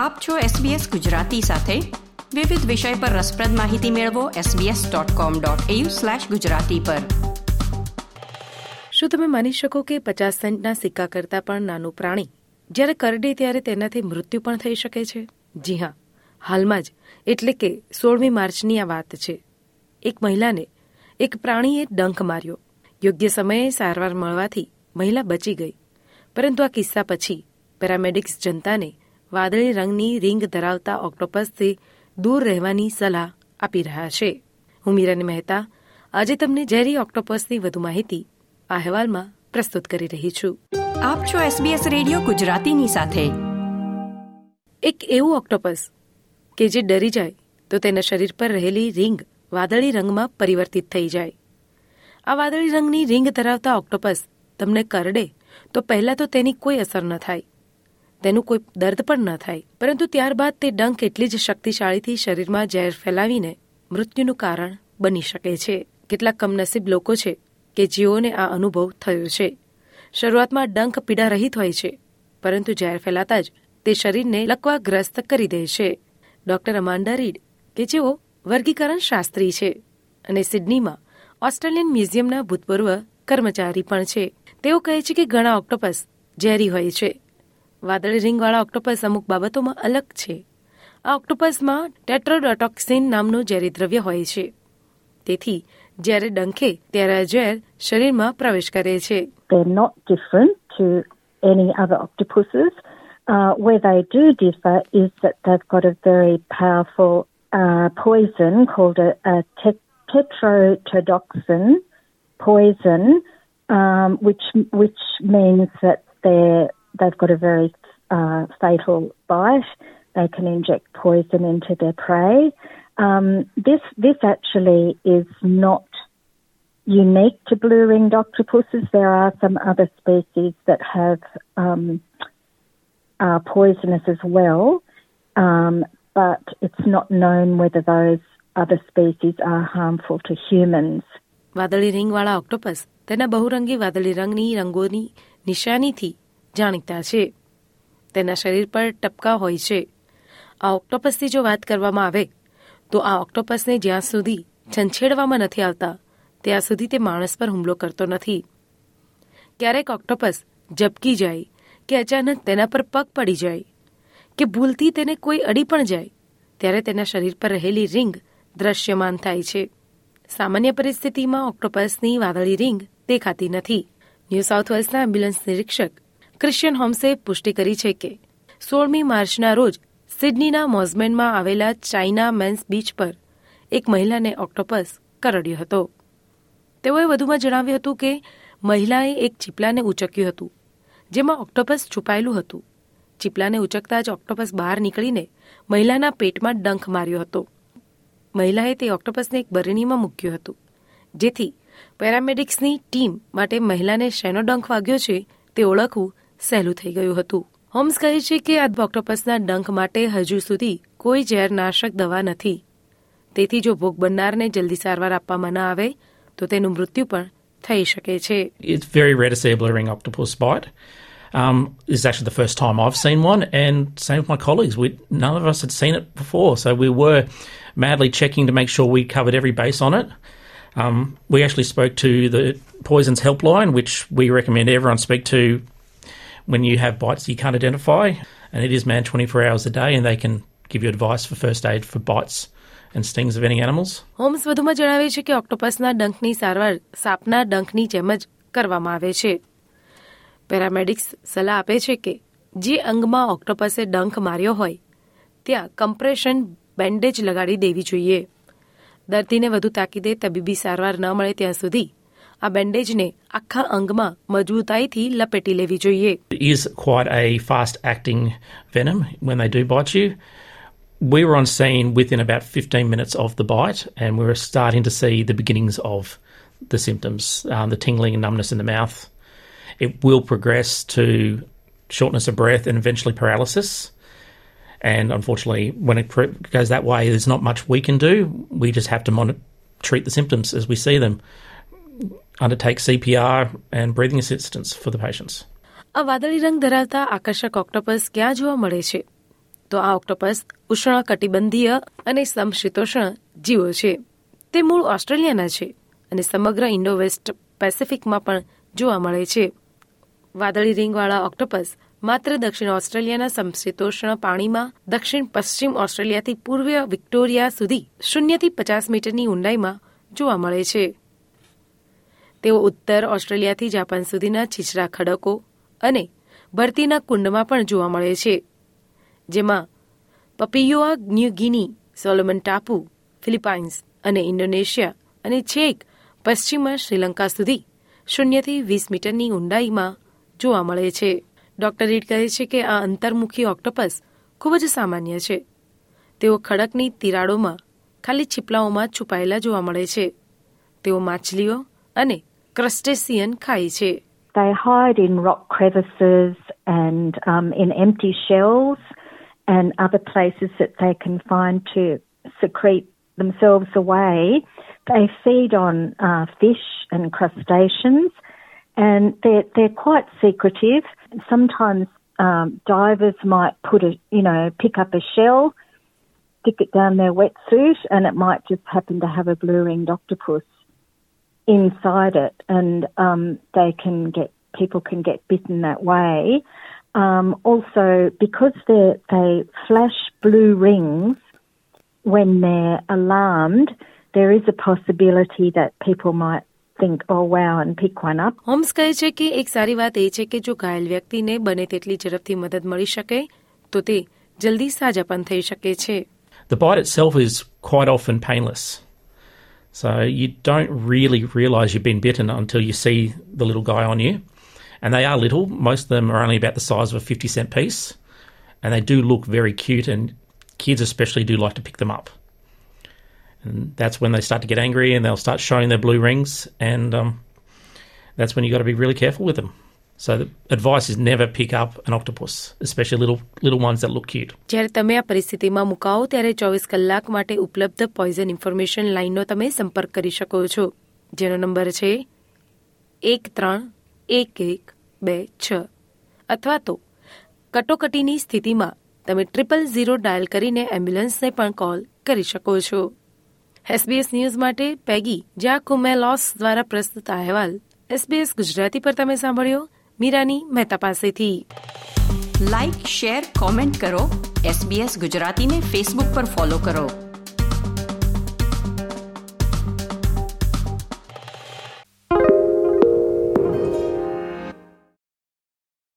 આપ છો SBS ગુજરાતી સાથે. વિવિધ વિષય પર રસપ્રદ માહિતી મેળવો sbs.com.au/gujarati પર. શું તમે માની શકો કે પચાસ સેન્ટના સિક્કા કરતાં પણ નાનું પ્રાણી જ્યારે કરડે ત્યારે તેનાથી મૃત્યુ પણ થઈ શકે છે? જી હા, હાલમાં જ એટલે કે સોળમી માર્ચની આ વાત છે. એક મહિલાને એક પ્રાણીએ ડંખ માર્યો. યોગ્ય સમયે સારવાર મળવાથી મહિલા બચી ગઈ. પરંતુ આ કિસ્સા પછી પેરામેડિક્સ જનતાને વાદળી રંગની રિંગ ધરાવતા ઓક્ટોપસથી દૂર રહેવાની સલાહ આપી રહ્યા છે. હું મીરાની મહેતા. આજે તમને ઝેરી ઓક્ટોપસની વધુ માહિતી આ અહેવાલમાં પ્રસ્તુત કરી રહી છું. આપ છો SBS રેડિયો ગુજરાતીની સાથે. એક એવું ઓક્ટોપસ કે જે ડરી જાય તો તેના શરીર પર રહેલી રિંગ વાદળી રંગમાં પરિવર્તિત થઈ જાય. આ વાદળી રંગની રિંગ ધરાવતા ઓક્ટોપસ તમને કરડે તો પહેલા તો તેની કોઈ અસર ન થાય. તેનું કોઈ દર્દ પણ ન થાય. પરંતુ ત્યારબાદ તે ડંખ એટલી જ શક્તિશાળીથી શરીરમાં ઝેર ફેલાવીને મૃત્યુનું કારણ બની શકે છે. કેટલાક કમનસીબ લોકો છે કે જેઓને આ અનુભવ થયો છે. શરૂઆતમાં ડંખ પીડા રહિત હોય છે, પરંતુ ઝેર ફેલાતા જ તે શરીરને લકવાગ્રસ્ત કરી દે છે. ડોક્ટર અમાન્ડા રીડ કે જેઓ વર્ગીકરણ શાસ્ત્રી છે અને સિડનીમાં ઓસ્ટ્રેલિયન મ્યુઝિયમના ભૂતપૂર્વ કર્મચારી પણ છે. તેઓ કહે છે કે ઘણા ઓક્ટોપસ ઝેરી હોય છે. વાદળી રીંગવાળા ઓક્ટોપસ અમુક બાબતોમાં અલગ છે આ ઓક્ટોપસમાં ટેટ્રોડોટોક્સિન નામનું ઝેરી દ્રવ્ય હોય છે છે They're not different to any other octopuses. Uh, where they do differ is that they've got a very powerful uh, poison called a, a tet- tetrodotoxin poison, um, which which means that they're they've got a very uh, fatal bite. They can inject poison into their prey. Um, this this actually is not unique to blue ringed octopuses. There are some other species that have um, are poisonous as well, um, but it's not known whether those other species are harmful to humans. વાદળી રીંગવાળા octopus તેના બહુરંગી વાદળી રંગની રંગોની નિશાનીથી જાણીતા છે. તેના શરીર પર ટપકા હોય છે. આ ઓક્ટોપસથી જો વાત કરવામાં આવે, તો આ ઓક્ટોપસને જ્યાં સુધી છંછેડવામાં નથી આવતા, ત્યાં સુધી તે માણસ પર હુમલો કરતો નથી. ક્યારેક ઓક્ટોપસ ઝબકી જાય કે અચાનક તેના પર પગ પડી જાય કે ભૂલથી તેને કોઈ અડી પણ જાય, ત્યારે તેના શરીર પર રહેલી રિંગ દ્રશ્યમાન થાય છે. સામાન્ય પરિસ્થિતિમાં ઓક્ટોપસની વાદળી રિંગ દેખાતી નથી. ન્યૂ સાઉથ વેલ્સના એમ્બ્યુલન્સ નિરીક્ષક ક્રિશ્ચિયન હોમ્સે પુષ્ટિ કરી છે કે સોળમી માર્ચના રોજ સિડનીના મોઝમેનમાં આવેલા ચાઇના મેન્સ બીચ પર એક મહિલાને ઓક્ટોપસ કરડ્યો હતો. તેઓએ વધુમાં જણાવ્યું હતું કે મહિલાએ એક ચીપલાને ઉચક્યું હતું, જેમાં ઓક્ટોપસ છુપાયેલું હતું. ચીપલાને ઉચકતા જ ઓક્ટોપસ બહાર નીકળીને મહિલાના પેટમાં ડંખ માર્યો હતો. મહિલાએ તે ઓક્ટોપસને એક બરણીમાં મૂક્યું હતું, જેથી પેરામેડિક્સની ટીમ માટે મહિલાને શેનો ડંખ વાગ્યો છે તે ઓળખવું સહેલું થઈ ગયું હતું હોમ્સ કહે છે કે આ ઓક્ટોપસના ડંખ માટે હજુ સુધી કોઈ ઝેરનાશક દવા નથી તેથી જો ભોગ બનનારને જલ્દી સારવાર આપવામાં ન આવે તો તેનું મૃત્યુ પણ થઈ શકે છે It's very rare to see a blue ring octopus bite. Um, this is actually the first time I've seen one, and same with my colleagues. We none of us had seen it before, so we were madly checking to make sure we covered every base on it. Um, we actually spoke to the Poisons Helpline, which we recommend everyone speak to when you have bites you can't identify, and it is manned 24 hours a day, and they can give you advice for first aid for bites and stings of any animals. Holmes વધુમાં જણાવે છે કે ઓક્ટોપસના ડંખની સારવાર સાપના ડંખની જેમ જ કરવામાં આવે છે પેરામેડિક્સ સલાહ આપે છે કે જે અંગમાં ઓક્ટોપસે ડંખ માર્યો હોય ત્યાં કમ્પ્રેશન બેન્ડેજ લગાડી દેવી જોઈએ દર્દીને વધુ તાકીદે તબીબી સારવાર ન મળે ત્યાં સુધી આ બેન્ડેજને આખા અંગમાં મજબૂતાઈથી લપેટી લેવી જોઈએ It is quite a fast acting venom when they do bite you. We were on scene within about 15 minutes of the bite, and we were starting to see the beginnings of the symptoms um, the tingling and numbness in the mouth. It will progress to shortness of breath and eventually paralysis. And unfortunately, when it pro- goes that way, there's not much we can do. We just have to mon- treat the symptoms as we see them, Undertake CPR and breathing assistance for the patients. આ વાદળી રંગ ધરાવતા આકર્ષક octopus ક્યાં જોવા મળે છે? તો આ ઓક્ટોપસ ઉષ્ણકટિબંધીય અને સમશીતોષ્ણ જીવો છે. તે મૂળ ઓસ્ટ્રેલિયાના છે અને સમગ્ર ઇન્ડો વેસ્ટ પેસિફિકમાં પણ જોવા મળે છે. વાદળી રીંગવાળા ઓક્ટોપસ માત્ર દક્ષિણ ઓસ્ટ્રેલિયાના સમશીતોષ્ણ પાણીમાં દક્ષિણ પશ્ચિમ ઓસ્ટ્રેલિયાથી પૂર્વીય વિક્ટોરિયા સુધી શૂન્યથી પચાસ મીટરની ઊંડાઈમાં જોવા મળે છે. તેઓ ઉત્તર ઓસ્ટ્રેલિયાથી જાપાન સુધીના છીછરા ખડકો અને ભરતીના કુંડમાં પણ જોવા મળે છે. જેમાં પપિયોઆ, ન્યૂ ગિની, સોલોમન ટાપુ, ફિલિપાઇન્સ અને ઇન્ડોનેશિયા અને છેક પશ્ચિમમાં શ્રીલંકા સુધી શૂન્યથી વીસ મીટરની ઊંડાઈમાં જોવા મળે છે. ડોક્ટર રીડ કહે છે કે આ અંતર્મુખી ઓક્ટોપસ ખૂબ જ સામાન્ય છે. તેઓ ખડકની તિરાડોમાં ખાલી છીપલાઓમાં છુપાયેલા જોવા મળે છે. તેઓ માછલીઓ અને ક્રસ્ટેસિયન ખાય છે They hide in rock crevices and um, in empty shells and other places that they can find to secrete themselves away. They feed on uh, fish and crustaceans and they're, they're quite secretive. Sometimes um, divers might put a, you know, pick up a shell, stick it down their wetsuit, and it might just happen to have a blue ringed octopus inside it, and um, they can get people can get bitten that way. Um, also, because they they flash blue rings when they're alarmed, there is a possibility that people might think, oh wow, and pick one up. Holmes કહે છે કે એક સારી વાત એ છે કે જો ઘાયલ વ્યક્તિને બને તેટલી ઝડપથી મદદ મળી શકે તો તે જલ્દી સાજા પણ થઈ શકે છે The bite itself is quite often painless. So you don't really realise you've been bitten until you see the little guy on you. And they are little. Most of them are only about the size of a 50 cent piece. And they do look very cute, and kids especially do like to pick them up. And that's when they start to get angry and they'll start showing their blue rings. And um, that's when you've got to be really careful with them. So advice is never pick up an octopus, especially little little ones that look cute. જ્યારે તમે આ પરિસ્થિતિમાં મુકાઓ ત્યારે ચોવીસ કલાક માટે ઉપલબ્ધ poison information લાઇનનો તમે સંપર્ક કરી શકો છો. જેનો નંબર છે એક ત્રણ એક એક બે છ. અથવા તો કટોકટીની સ્થિતિમાં તમે ટ્રિપલ ઝીરો ડાયલ કરીને એમ્બ્યુલન્સને પણ કોલ કરી શકો છો. એસબીએસ ન્યૂઝ માટે પેગી જ્યા કુમેલોસ દ્વારા પ્રસ્તુત અહેવાલ. એસબીએસ ગુજરાતી પર તમે સાંભળ્યો? મીરાની મહેતા પાસેથી લાઇક શેર કોમેન્ટ કરો. એસબીએસ ગુજરાતીને ફેસબુક પર ફોલો કરો.